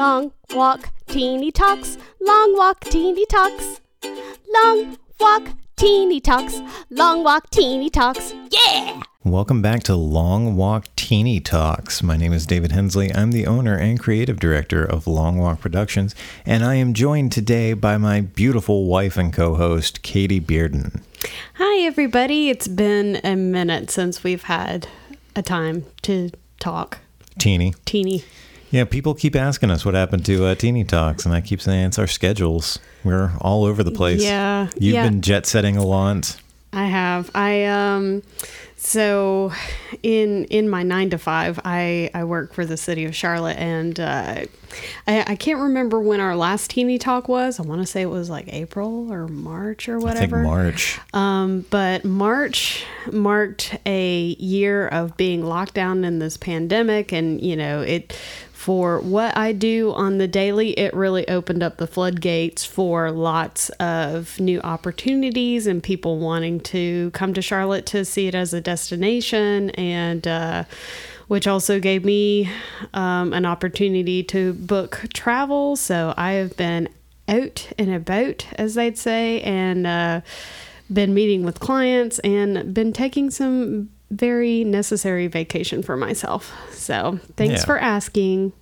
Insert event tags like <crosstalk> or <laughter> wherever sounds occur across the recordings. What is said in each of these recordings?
Long walk, teeny talks. Long walk, teeny talks. Long walk, teeny talks. Long walk, teeny talks. Yeah! Welcome back to Long Walk Teeny Talks. My name is David Hensley. I'm the owner and creative director of Long Walk Productions, and I am joined today by my beautiful wife and co host, Katie Bearden. Hi, everybody. It's been a minute since we've had a time to talk. Teeny. Teeny. Yeah, people keep asking us what happened to uh, Teeny Talks, and I keep saying it's our schedules. We're all over the place. Yeah, You've yeah. been jet setting a lot. I have. I um so in in my nine to five, I I work for the city of Charlotte, and uh, I I can't remember when our last teeny talk was. I want to say it was like April or March or I think whatever. March. Um, but March marked a year of being locked down in this pandemic, and you know it. For what I do on the daily, it really opened up the floodgates for lots of new opportunities and people wanting to come to Charlotte to see it as a destination, and uh, which also gave me um, an opportunity to book travel. So I have been out and about, as they'd say, and uh, been meeting with clients and been taking some very necessary vacation for myself. So thanks Yeah. for asking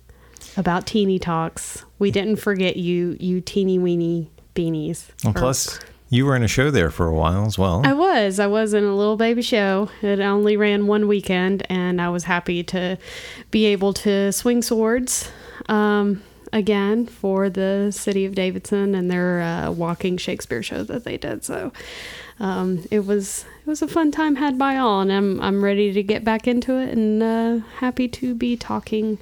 about teeny talks. We didn't forget you, you teeny weeny beanies. Well, plus, you were in a show there for a while as well. I was. I was in a little baby show. It only ran one weekend, and I was happy to be able to swing swords um, again for the city of Davidson and their uh, walking Shakespeare show that they did. So um, it was it was a fun time had by all, and I'm I'm ready to get back into it and uh, happy to be talking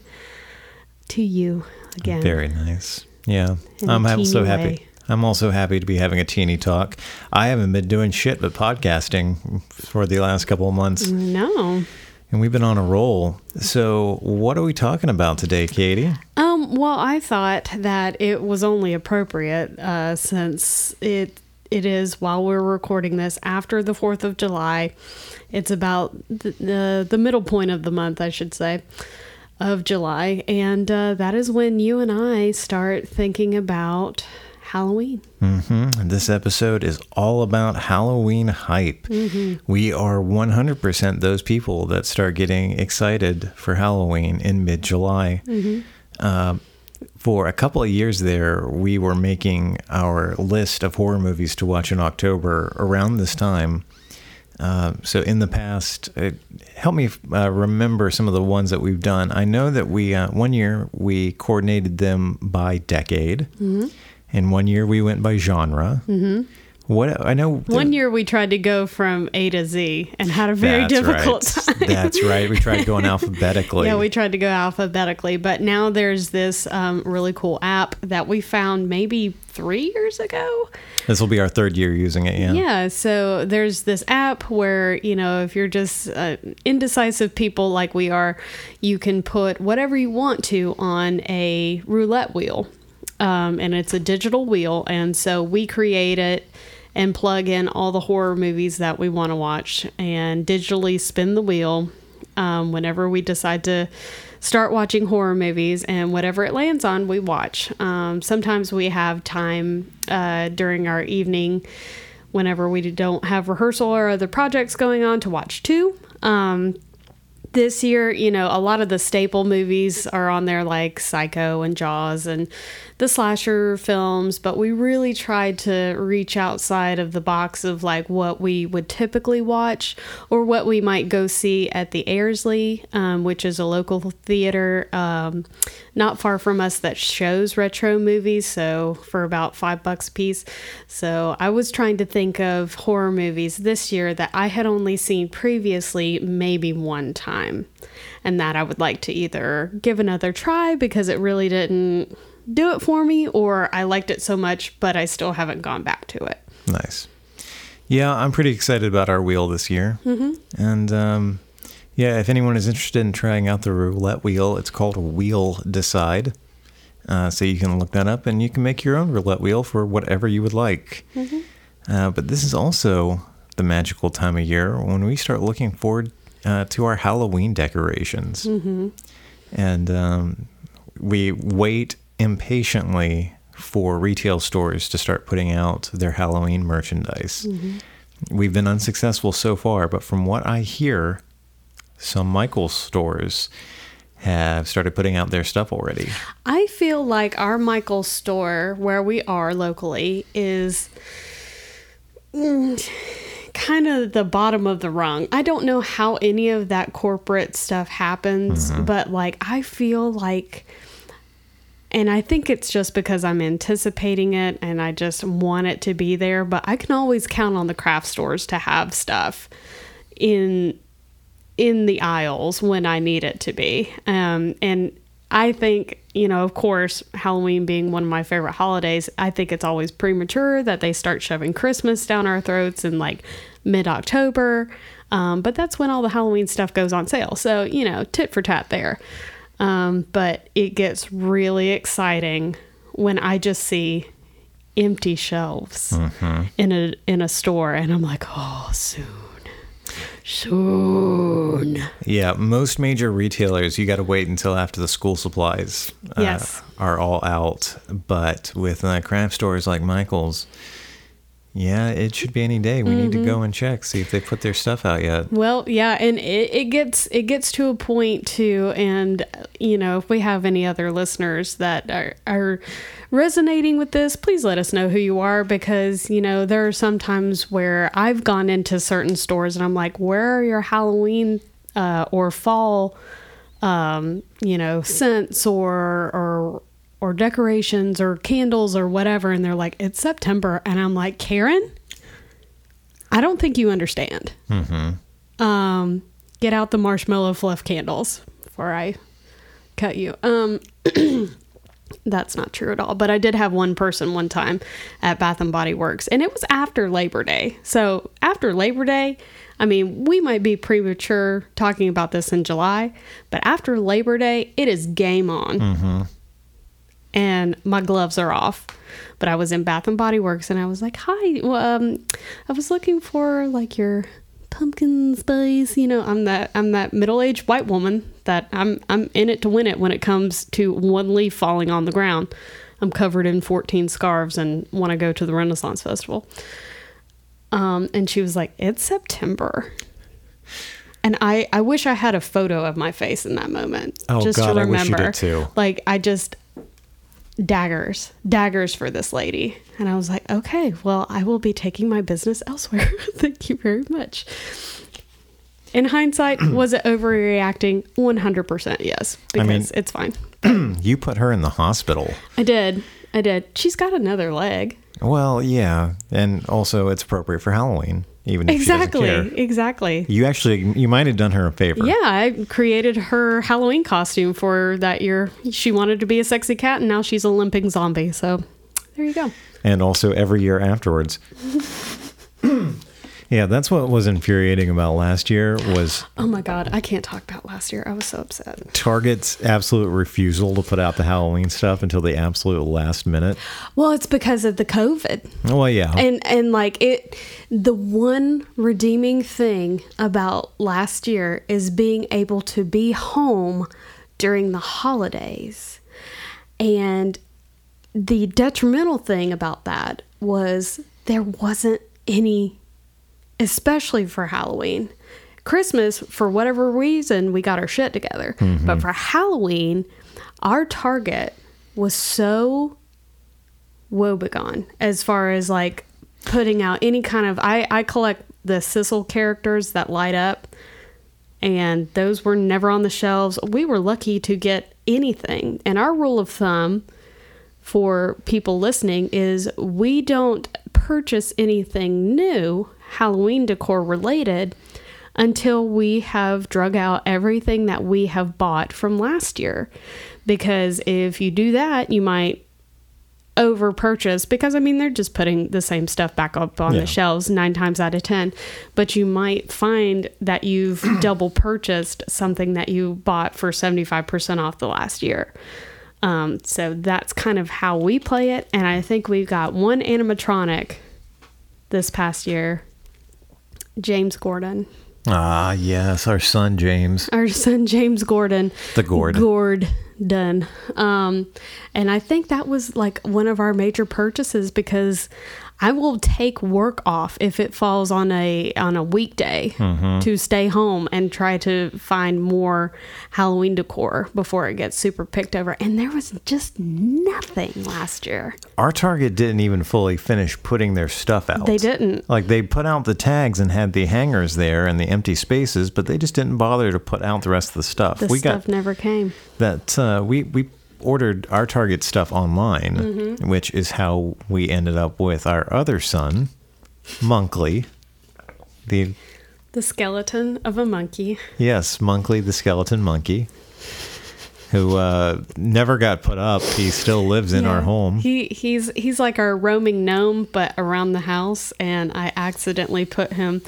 to you again. Very nice. Yeah. I'm also happy. way. I'm also happy to be having a teeny talk. I haven't been doing shit but podcasting for the last couple of months, No. And we've been on a roll. So, what are we talking about today, Katie? Um, well, I thought that it was only appropriate uh, since it it is while we're recording this after the Fourth of July. It's about the, the the middle point of the month, I should say, of July, and uh, that is when you and I start thinking about Halloween. hmm This episode is all about Halloween hype. We are 100% those people that start getting excited for Halloween in mid July. Um, for a couple of years there, we were making our list of horror movies to watch in October around this time. Uh, so in the past, uh, help me uh, remember some of the ones that we've done. I know that we uh, one year we coordinated them by decade, and one year we went by genre. Mm-hmm. What I know One year we tried to go from A to Z and had a very difficult right. <laughs> time. That's right. We tried going alphabetically. Yeah, we tried to go alphabetically, but now there's this um, really cool app that we found maybe three years ago. this will be our third year using it. Yeah. Yeah, so there's this app where, you know, if you're just uh, indecisive people like we are, you can put whatever you want to on a roulette wheel. Um, and it's a digital wheel. And so we create it and plug in all the horror movies that we want to watch and digitally spin the wheel um, whenever we decide to start watching horror movies and whatever it lands on we watch um, sometimes we have time uh, during our evening whenever we don't have rehearsal or other projects going on to watch too um, this year, you know, a lot of the staple movies are on there, like Psycho and Jaws and the slasher films, but we really tried to reach outside of the box of like what we would typically watch or what we might go see at the Airsley, um, which is a local theater um, not far from us that shows retro movies. So for about five bucks a piece. So I was trying to think of horror movies this year that I had only seen previously, maybe one time. And that I would like to either give another try because it really didn't do it for me, or I liked it so much, but I still haven't gone back to it. Nice. Yeah, I'm pretty excited about our wheel this year. Mm-hmm. And um, yeah, if anyone is interested in trying out the roulette wheel, it's called Wheel Decide. Uh, so you can look that up and you can make your own roulette wheel for whatever you would like. Uh, but this is also the magical time of year when we start looking forward uh, to our Halloween decorations. And um, we wait impatiently for retail stores to start putting out their Halloween merchandise. We've been unsuccessful so far, but from what I hear, some Michaels stores have started putting out their stuff already. I feel like our Michael's store, where we are locally, is mm, kind of the bottom of the rung. I don't know how any of that corporate stuff happens, but like I feel like. And I think it's just because I'm anticipating it and I just want it to be there. But I can always count on the craft stores to have stuff in in the aisles when I need it to be. Um, and I think, you know, of course, Halloween being one of my favorite holidays, I think it's always premature that they start shoving Christmas down our throats in like mid October. Um, but that's when all the Halloween stuff goes on sale. So, you know, tit for tat there. Um, but it gets really exciting when I just see empty shelves in a in a store and I'm like, oh, soon. Soon. Yeah, most major retailers, you got to wait until after the school supplies uh, Yes. are all out. But with uh, craft stores like Michael's, yeah, it should be any day. We need to Mm-hmm. go and check, see if they put their stuff out yet. Well, yeah, and it, it gets it gets to a point too, and you know, if we have any other listeners that are, are resonating with this, please let us know who you are because you know there are some times where I've gone into certain stores and I'm like, where are your Halloween uh, or fall, um, you know, scents or or or decorations or candles or whatever, and they're like, it's September, and I'm like, Karen. I don't think you understand. Um, get out the marshmallow fluff candles before I cut you. Um, <clears throat> that's not true at all. But I did have one person one time at Bath and Body Works, and it was after Labor Day. So after Labor Day, I mean, we might be premature talking about this in July, but after Labor Day, it is game on. And my gloves are off. But I was in Bath and Body Works and I was like, "Hi, well, um, I was looking for like your pumpkin spice. You know, I'm that I'm that middle aged white woman that I'm I'm in it to win it when it comes to one leaf falling on the ground. I'm covered in 14 scarves and want to go to the Renaissance Festival. Um, and she was like, "It's September." And I, I wish I had a photo of my face in that moment. Oh, just God, to I wish you remember. did too. Like I just daggers, daggers for this lady. And I was like, okay, well, I will be taking my business <laughs> elsewhere. <laughs> Thank you very much. In hindsight, <clears throat> was it overreacting? 100% yes, I because mean- it's fine. <clears throat> You put her in the hospital. I did. I did. She's got another leg. Well, yeah, and also it's appropriate for Halloween, even if Exactly. she doesn't care. Exactly. You actually, you might have done her a favor. Yeah, I created her Halloween costume for that year. She wanted to be a sexy cat, and now she's a limping zombie. So there you go. and also every year afterwards. <laughs> yeah, that's what was infuriating about last year was Oh my God, I can't talk about last year. I was so upset. Target's absolute refusal to put out the Halloween stuff until the absolute last minute. Well, it's because of the COVID. Well, yeah, And and like it the one redeeming thing about last year is being able to be home during the holidays. And the detrimental thing about that was there wasn't any especially for Halloween. Christmas, for whatever reason, we got our shit together. Mm-hmm. But for Halloween, our target was so woebegone as far as like putting out any kind of I, I collect the Sissel characters that light up and those were never on the shelves. We were lucky to get anything. And our rule of thumb for people listening is we don't purchase anything new Halloween decor related until we have drug out everything that we have bought from last year. Because if you do that, you might over purchase because I mean they're just putting the same stuff back up on Yeah. the shelves nine times out of ten. But you might find that you've <clears throat> double purchased something that you bought for seventy five percent off the last year. Um, so that's kind of how we play it, and I think we've got one animatronic this past year, James Gordon, ah, yes, our son James. our son James Gordon, The Gord. Gord, done. Um, and I think that was like one of our major purchases because I will take work off if it falls on a on a weekday to stay home and try to find more Halloween decor before it gets super picked over. And there was just nothing last year. Our Target didn't even fully finish putting their stuff out. They didn't. Like they put out the tags and had the hangers there and the empty spaces, but they just didn't bother to put out the rest of the stuff. The we stuff got never came. that uh, we we ordered our Target stuff online, Mm-hmm. which is how we ended up with our other son, Monkley. The The skeleton of a monkey. yes, Monkley the skeleton monkey, who uh, never got put up. He still lives in our home. He he's he's like our roaming gnome, but around the house, and I accidentally put him.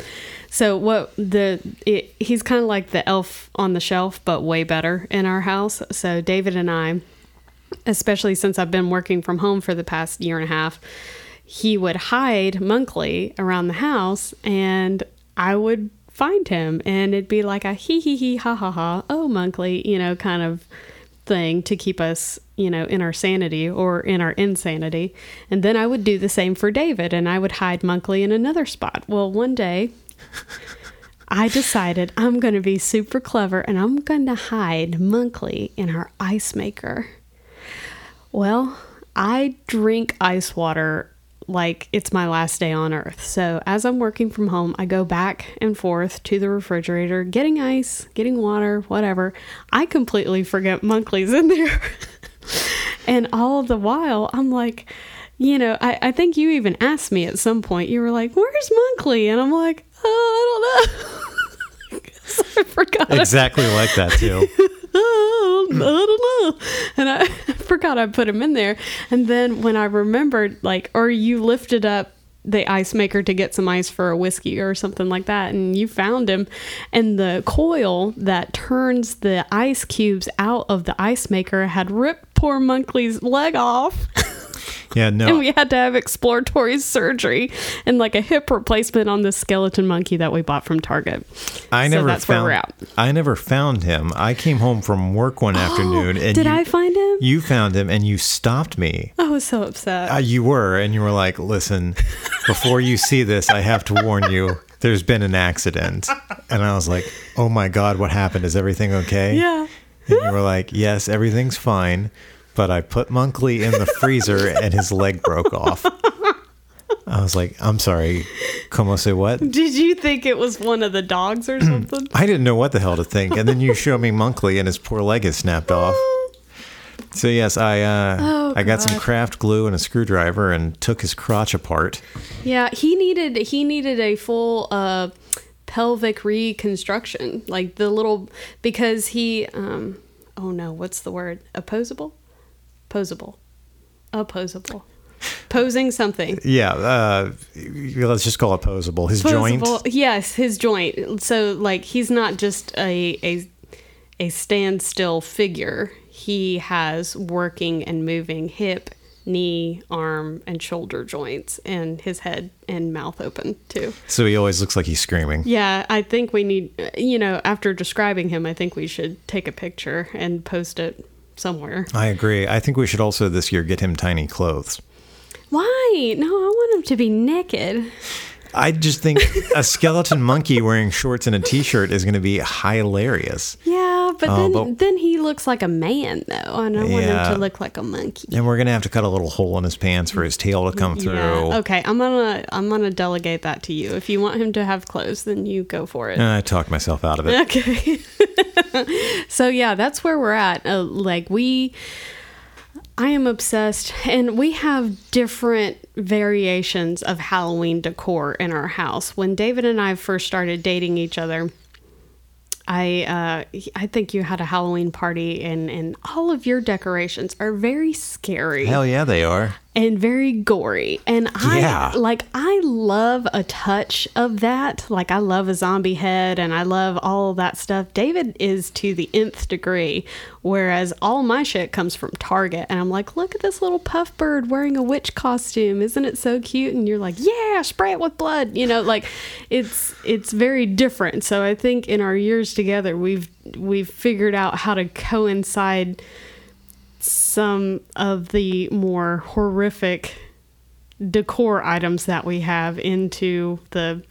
So what the it, he's kind of like the elf on the shelf, but way better in our house. So David and I, especially since I've been working from home for the past year and a half, he would hide Monkley around the house, and I would find him, and it'd be like a hee hee hee ha ha ha oh Monkley, you know, kind of thing to keep us, you know, in our sanity or in our insanity. And then I would do the same for David and I would hide Monkley in another spot. Well, one day I decided I'm going to be super clever and I'm going to hide Monkley in our ice maker. Well, I drink ice water like it's my last day on earth. So, as I'm working from home, I go back and forth to the refrigerator, getting ice, getting water, whatever. I completely forget Monkley's in there. <laughs> and all the while, I'm like, you know, I, I think you even asked me at some point, you were like, Where's Monkley? And I'm like, Oh, I don't know. <laughs> I forgot. Exactly like that too. oh, <laughs> I don't know. Forgot I put him in there. And then when I remembered, like, or you lifted up the ice maker to get some ice for a whiskey or something like that, and you found him, and the coil that turns the ice cubes out of the ice maker had ripped poor Monkley's leg off. <laughs> Yeah, no. and we had to have exploratory surgery and like a hip replacement on this skeleton monkey that we bought from Target. I So never that's where found. we're at. I never found him. I came home from work one afternoon, and Did you, I find him? You found him, and you stopped me. I was so upset. Uh, you were, and you were like, "Listen, before you see this, I have to warn you. There's been an accident." And I was like, "Oh my god, what happened? Is everything okay?" yeah. And you were like, "Yes, everything's fine." But I put Monkley in the freezer, and his leg broke off. I was like, "I'm sorry, como se what?" Did you think it was one of the dogs or something? <clears throat> I didn't know what the hell to think, and then you show me Monkley, and his poor leg is snapped off. So yes, I uh, Oh, I got some craft glue and a screwdriver and took his crotch apart. yeah, he needed he needed a full uh pelvic reconstruction. Like the little because he um oh no, what's the word? Opposable? Posable. Opposable. Posing something. Yeah, uh, let's just call it posable. His joint. Yes, his joint. So like he's not just a a a standstill figure. He has working and moving hip, knee, arm, and shoulder joints, and his head and mouth open too. So he always looks like he's screaming. Yeah, I think we need, you know, after describing him, I think we should take a picture and post it somewhere. I agree. I think we should also this year get him tiny clothes. Why? No, I want him to be naked. I just think a skeleton monkey wearing shorts and a t-shirt is going to be hilarious. Yeah, but Oh, then but- then he looks like a man though, and I want Yeah. him to look like a monkey. And we're going to have to cut a little hole in his pants for his tail to come through. Yeah. Okay, I'm gonna I'm gonna delegate that to you. If you want him to have clothes, then you go for it. Uh, I talked myself out of it. Okay. <laughs> so yeah, that's where we're at. Uh, like we I am obsessed and we have different variations of Halloween decor in our house. When David and I first started dating each other, I uh, I think you had a Halloween party and and all of your decorations are very scary Hell yeah, they are. And very gory. And I Yeah. like I love a touch of that. Like I love a zombie head and I love all that stuff. David is to the nth degree, whereas all my shit comes from Target. And I'm like, look at this little puff bird wearing a witch costume. Isn't it so cute? And you're like, yeah, spray it with blood. You know, like it's it's very different. So I think in our years together we've we've figured out how to coincide some of the more horrific decor items that we have into the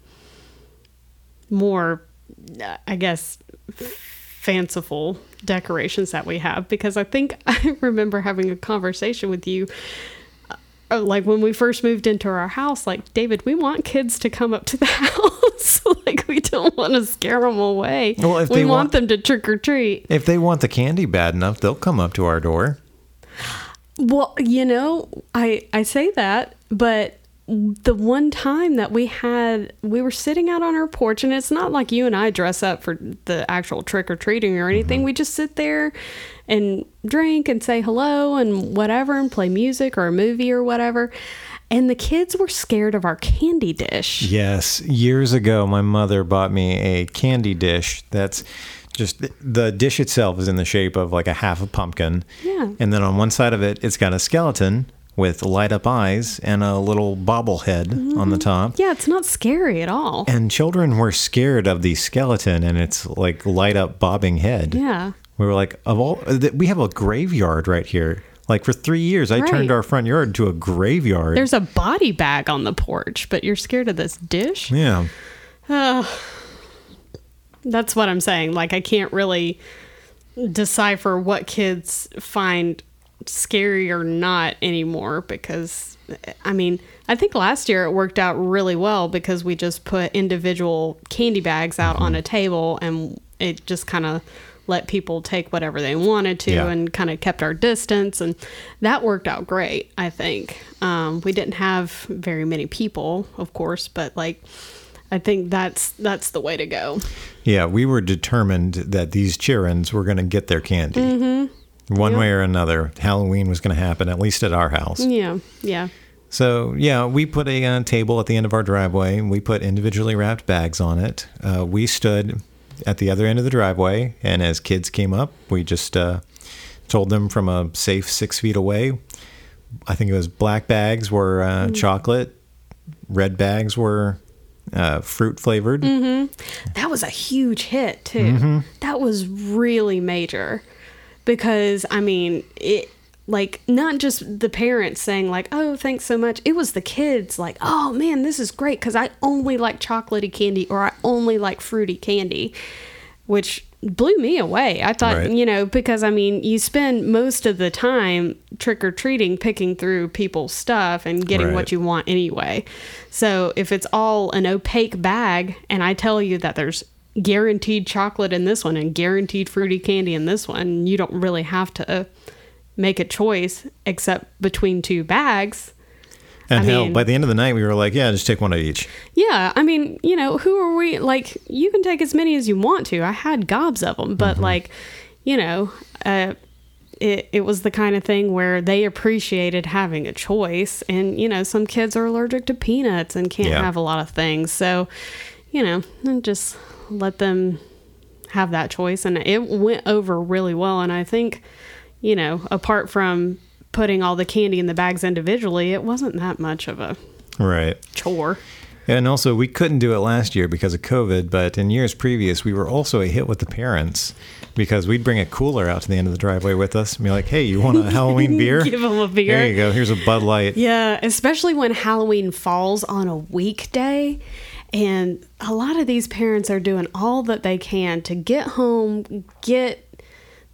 more, I guess, fanciful decorations that we have. Because I think <laughs> I remember having a conversation with you. uh, Like when we first moved into our house, like David, we want kids to come up to the <laughs> house. <laughs> like we don't want to scare them away. Well, if we want, want- them to trick or treat. If they want the candy bad enough, they'll come up to our door. Well, you know, I I say that, but the one time that we had we were sitting out on our porch and it's not like you and I dress up for the actual trick or treating or anything. Mm-hmm. We just sit there and drink and say hello and whatever and play music or a movie or whatever. And the kids were scared of our candy dish. Yes, years ago, my mother bought me a candy dish that's just the dish itself is in the shape of like a half a pumpkin. Yeah. And then on one side of it, it's got a skeleton with light up eyes and a little bobblehead on the mm-hmm. top. Yeah, it's not scary at all. And children were scared of the skeleton and its like light up bobbing head. Yeah. We were like, of all, uh, we have a graveyard right here. Like for three years, I Right. turned our front yard to a graveyard. There's a body bag on the porch, but you're scared of this dish? yeah. That's what I'm saying. Like, I can't really decipher what kids find scary or not anymore because, I mean, I think last year it worked out really well because we just put individual candy bags out on a table and it just kind of let people take whatever they wanted to Yeah. and kind of kept our distance and that worked out great i think um, we didn't have very many people of course but like i think that's that's the way to go Yeah, we were determined that these childrens were going to get their candy. Mm-hmm. One way or another, Halloween was going to happen, at least at our house. yeah yeah So, yeah, we put a uh, table at the end of our driveway. We put individually wrapped bags on it. Uh, we stood at the other end of the driveway, and as kids came up, we just uh, told them from a safe six feet away. I think it was black bags were uh, chocolate, red bags were uh, fruit flavored. that was a huge hit too. That was really major because i mean it like not just the parents saying like oh thanks so much. It was the kids like oh man this is great because i only like chocolatey candy or i only like fruity candy which blew me away i thought Right. you know because i mean you spend most of the time trick-or-treating picking through people's stuff and getting Right. what you want anyway so if it's all an opaque bag and i tell you that there's guaranteed chocolate in this one and guaranteed fruity candy in this one you don't really have to make a choice except between two bags And I hell, mean- by the end of the night, we were like, yeah, just take one of each. yeah, I mean, you know, who are we? Like, you can take as many as you want to. I had gobs of them, but like, you know, uh, it it was the kind of thing where they appreciated having a choice, and you know, some kids are allergic to peanuts and can't Yeah. have a lot of things, so you know, just let them have that choice, and it went over really well. And I think, you know, apart from putting all the candy in the bags individually, it wasn't that much of a Right. chore. And also, we couldn't do it last year because of COVID, but in years previous, we were also a hit with the parents because we'd bring a cooler out to the end of the driveway with us and be like, hey, you want a <laughs> Halloween beer? Give 'em a beer. There you go. Here's a Bud Light. Yeah, especially when Halloween falls on a weekday. And a lot of these parents are doing all that they can to get home, get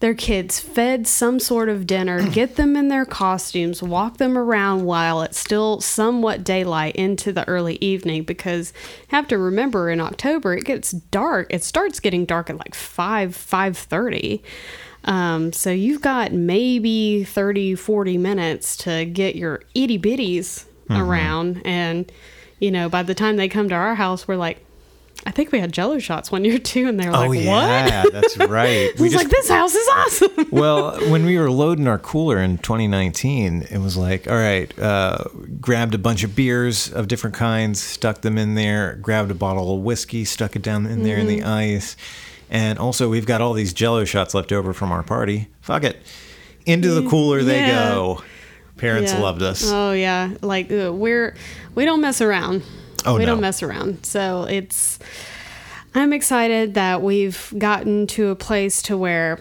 their kids fed some sort of dinner, <clears throat> get them in their costumes, walk them around while it's still somewhat daylight into the early evening because have to remember in October it gets dark. It starts getting dark at like 5 5:30. Um, so you've got maybe 30, 40 minutes to get your itty bitties Mm-hmm. around. And, you know, by the time they come to our house, we're like, I think we had jello shots one year too. And they're like, oh, what? yeah. That's right. <laughs> I was like, this house is awesome. <laughs> well, when we were loading our cooler in 2019, it was like, all right, uh, grabbed a bunch of beers of different kinds, stuck them in there, grabbed a bottle of whiskey, stuck it down in there in the ice. And also, we've got all these jello shots left over from our party. Fuck it. Into the cooler they go. Parents Yeah. loved us. Oh yeah, like uh, we're we don't mess around. Oh, we no. don't mess around. So it's I'm excited that we've gotten to a place to where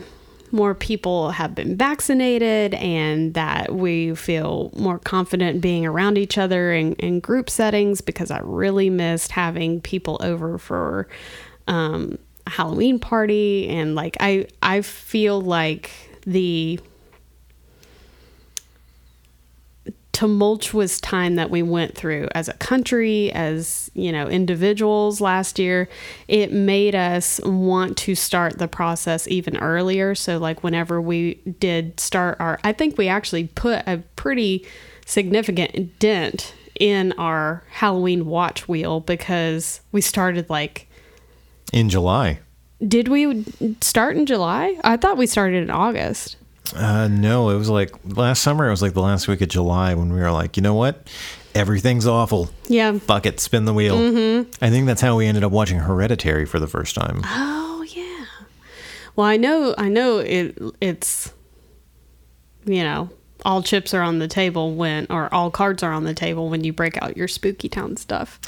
more people have been vaccinated and that we feel more confident being around each other in, in group settings because I really missed having people over for um, a Halloween party and like I I feel like the tumultuous time that we went through as a country, as you know, individuals last year, it made us want to start the process even earlier. So, like, whenever we did start our, I think we actually put a pretty significant dent in our Halloween watch wheel because we started like in July. Did we start in July? I thought we started in August. Uh, no, it was like last summer. It was like the last week of July when we were like, you know what? Everything's awful. Yeah. Fuck it, spin the wheel. Mm-hmm. I think that's how we ended up watching Hereditary for the first time. Oh yeah. Well, I know, I know it. It's, you know, all chips are on the table when, or all cards are on the table when you break out your spooky town stuff.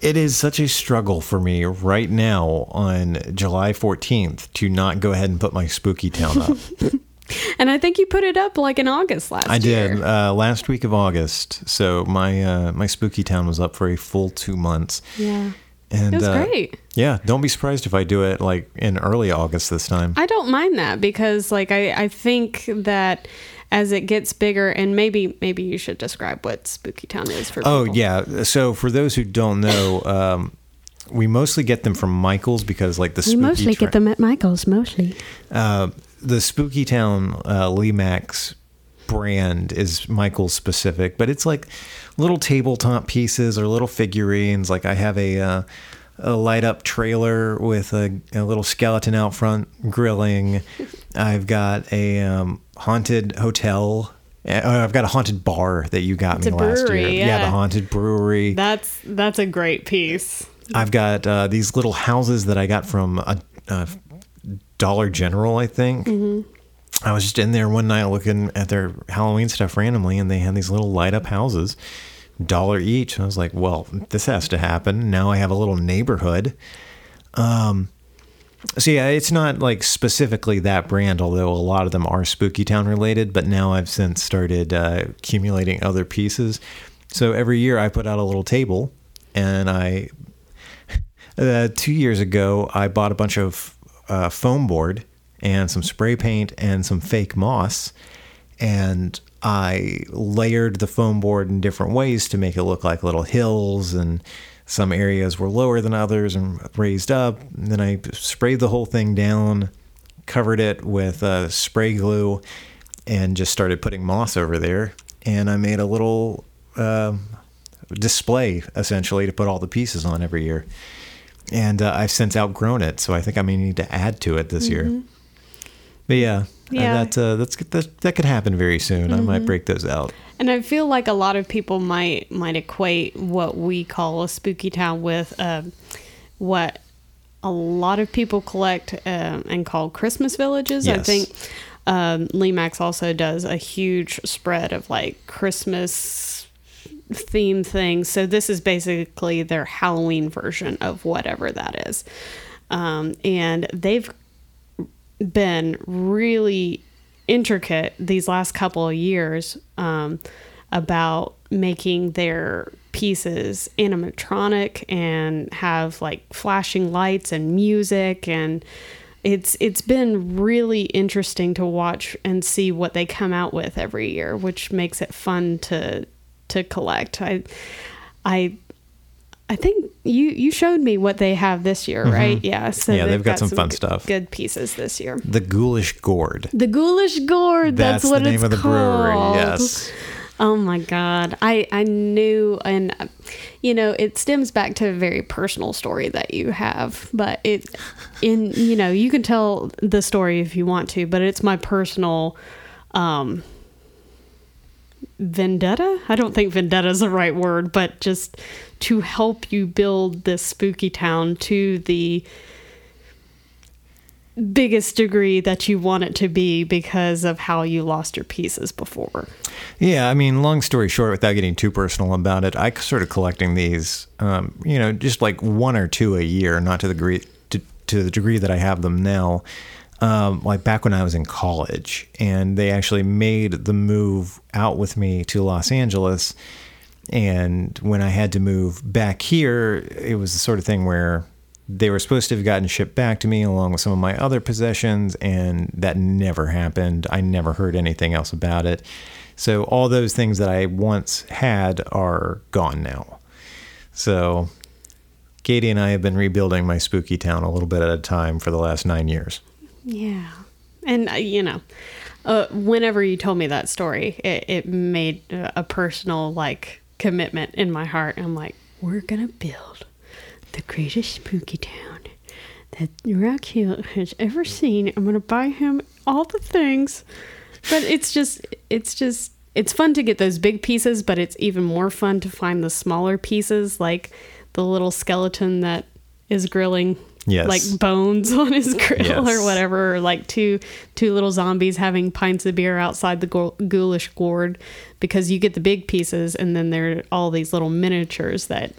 It is such a struggle for me right now on July 14th to not go ahead and put my spooky town up. <laughs> And I think you put it up like in August last I year. I did uh, last week of August. So my uh, my spooky town was up for a full two months. Yeah. And It was uh, great. Yeah, don't be surprised if I do it like in early August this time. I don't mind that because like I, I think that as it gets bigger and maybe maybe you should describe what Spooky Town is for Oh people. yeah. So for those who don't know, um, we mostly get them from Michaels because like the We spooky mostly tra- get them at Michael's, mostly. Uh, the Spooky Town uh, Lee brand is Michael's specific, but it's like little tabletop pieces or little figurines. Like I have a uh, a light up trailer with a, a little skeleton out front grilling. <laughs> I've got a um, haunted hotel. Uh, I've got a haunted bar that you got It's me last brewery, year. yeah. the haunted brewery. That's that's a great piece. I've got uh, these little houses that I got from a, a Dollar General, I think. I was just in there one night looking at their Halloween stuff randomly, and they had these little light up houses, dollar each. I was like, well, this has to happen. Now I have a little neighborhood. Um, so yeah, it's not like specifically that brand, although a lot of them are Spooky Town related. But now I've since started uh, accumulating other pieces. So every year I put out a little table, and I <laughs> uh, two years ago, I bought a bunch of uh, foam board and some spray paint and some fake moss, and I layered the foam board in different ways to make it look like little hills, and some areas were lower than others and raised up. And then I sprayed the whole thing down, covered it with uh, spray glue, and just started putting moss over there. And I made a little uh, display essentially to put all the pieces on every year and uh, I've since outgrown it, so I think I may need to add to it this year. But yeah, uh, Mm-hmm. Yeah. Mm-hmm. that uh, that's that, that could happen very soon. I might break those out. And I feel like a lot of people might might equate what we call a spooky town with um, what a lot of people collect um, and call Christmas villages. I think um, Lemax also does a huge spread of like Christmas theme things. So this is basically their Halloween version of whatever that is. Um, and they've been really intricate these last couple of years um, about making their pieces animatronic and have like flashing lights and music and it's it's been really interesting to watch and see what they come out with every year which makes it fun to to collect i i I think you you showed me what they have this year, right? Yeah. So Mm-hmm. Yeah, they've got some fun g- stuff. Good pieces this year. The Ghoulish Gourd. The Ghoulish Gourd. That's, That's, what the name it's of the called. brewery. Yes. Oh my God. I, I knew, and you know, it stems back to a very personal story that you have, but it, in, you know, you can tell the story if you want to, but it's my personal, um, vendetta. I don't think vendetta is the right word, but just to help you build this spooky town to the biggest degree that you want it to be because of how you lost your pieces before. Yeah, I mean, long story short, without getting too personal about it, I started collecting these, um, you know, just like one or two a year, not to the degree to, to the degree that I have them now. Um, like back when I was in college, and they actually made the move out with me to Los Angeles. And when I had to move back here, it was the sort of thing where they were supposed to have gotten shipped back to me along with some of my other possessions, and that never happened. I never heard anything else about it. So all those things that I once had are gone now. So Katie and I have been rebuilding my spooky town a little bit at a time for the last nine years. Yeah. And, uh, you know, uh, whenever you told me that story, it, it made a personal, like, commitment in my heart. I'm like, we're going to build the greatest spooky town that Hill has ever seen. I'm going to buy him all the things. But it's just, it's just, it's fun to get those big pieces, but it's even more fun to find the smaller pieces, like the little skeleton that is grilling Yes. like bones <laughs> on his grill Yes. or whatever, or like two two little zombies having pints of beer outside the ghoulish gourd, because you get the big pieces, and then there are all these little miniatures that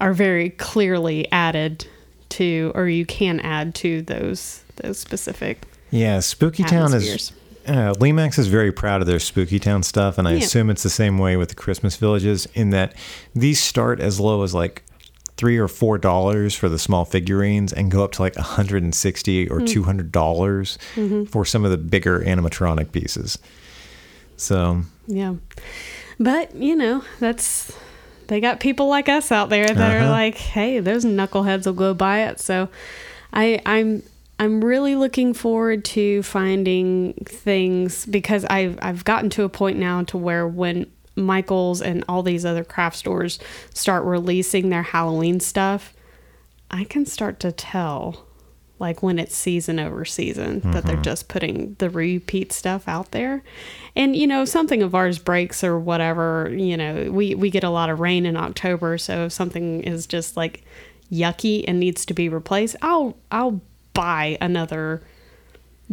are very clearly added to, or you can add to those those specific. Yeah, Spooky Town is. Uh, Lemax is very proud of their Spooky Town stuff, and I Yeah. assume it's the same way with the Christmas villages. In that these start as low as like three or four dollars for the small figurines, and go up to like 160 or two hundred dollars for some of the bigger animatronic pieces. So Yeah, but you know that's they got people like us out there that are Uh-huh. like, hey, those knuckleheads will go buy it. So I I'm I'm really looking forward to finding things because I've I've gotten to a point now to where when Michaels and all these other craft stores start releasing their Halloween stuff, I can start to tell like when it's season over season that they're mm-hmm. just putting the repeat stuff out there. And you know, something of ours breaks or whatever, you know, we we get a lot of rain in October, so if something is just like yucky and needs to be replaced, I'll I'll buy another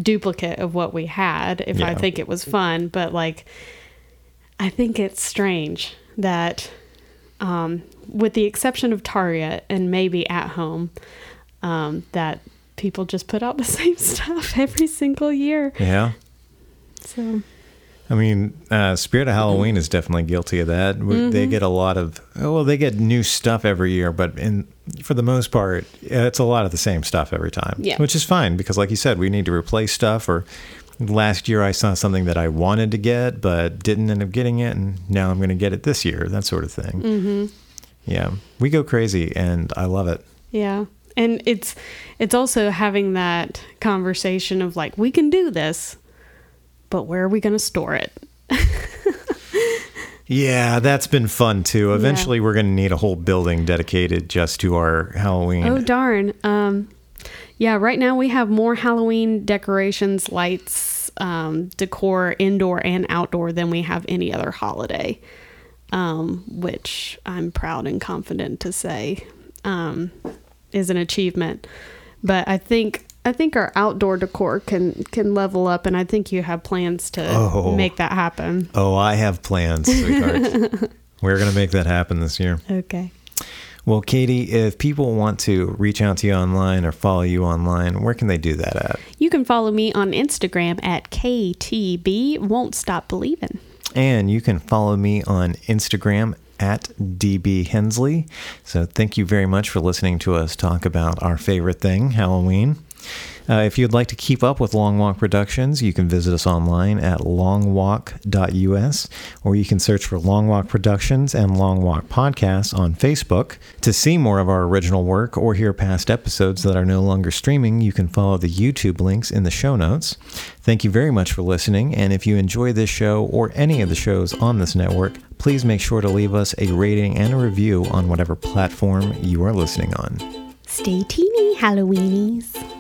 duplicate of what we had if I think it was fun, but like I think it's strange that um, with the exception of Target and maybe at home, um, that people just put out the <laughs> same stuff every single year. yeah, So I mean, uh, Spirit of Halloween is definitely guilty of that. We- They get a lot of well, they get new stuff every year, but in for the most part, it's a lot of the same stuff every time. Yeah. which is fine because, like you said, we need to replace stuff. Or last year, I saw something that I wanted to get but didn't end up getting it, and now I'm going to get it this year. That sort of thing. Mm-hmm. Yeah, we go crazy, and I love it. yeah, and it's it's also having that conversation of like we can do this, but where are we going to store it? <laughs> Yeah, that's been fun too. Eventually, we're going to need a whole building dedicated just to our Halloween. Oh darn. Um yeah, right now we have more Halloween decorations, lights, um, decor indoor and outdoor than we have any other holiday. Um, which I'm proud and confident to say um, is an achievement. But I think I think our outdoor decor can can level up and I think you have plans to Oh. make that happen. Oh, I have plans. <laughs> We're going to make that happen this year. Okay. Well, Katie, if people want to reach out to you online or follow you online, where can they do that at? You can follow me on Instagram at KTB Won't Stop Believing. And you can follow me on Instagram at DB Hensley. So thank you very much for listening to us talk about our favorite thing, Halloween. Uh, if you'd like to keep up with Long Walk Productions, you can visit us online at longwalk.us, or you can search for Long Walk Productions and Long Walk Podcasts on Facebook. To see more of our original work or hear past episodes that are no longer streaming, you can follow the YouTube links in the show notes. Thank you very much for listening, and if you enjoy this show or any of the shows on this network, please make sure to leave us a rating and a review on whatever platform you are listening on. Stay teeny, Halloweenies.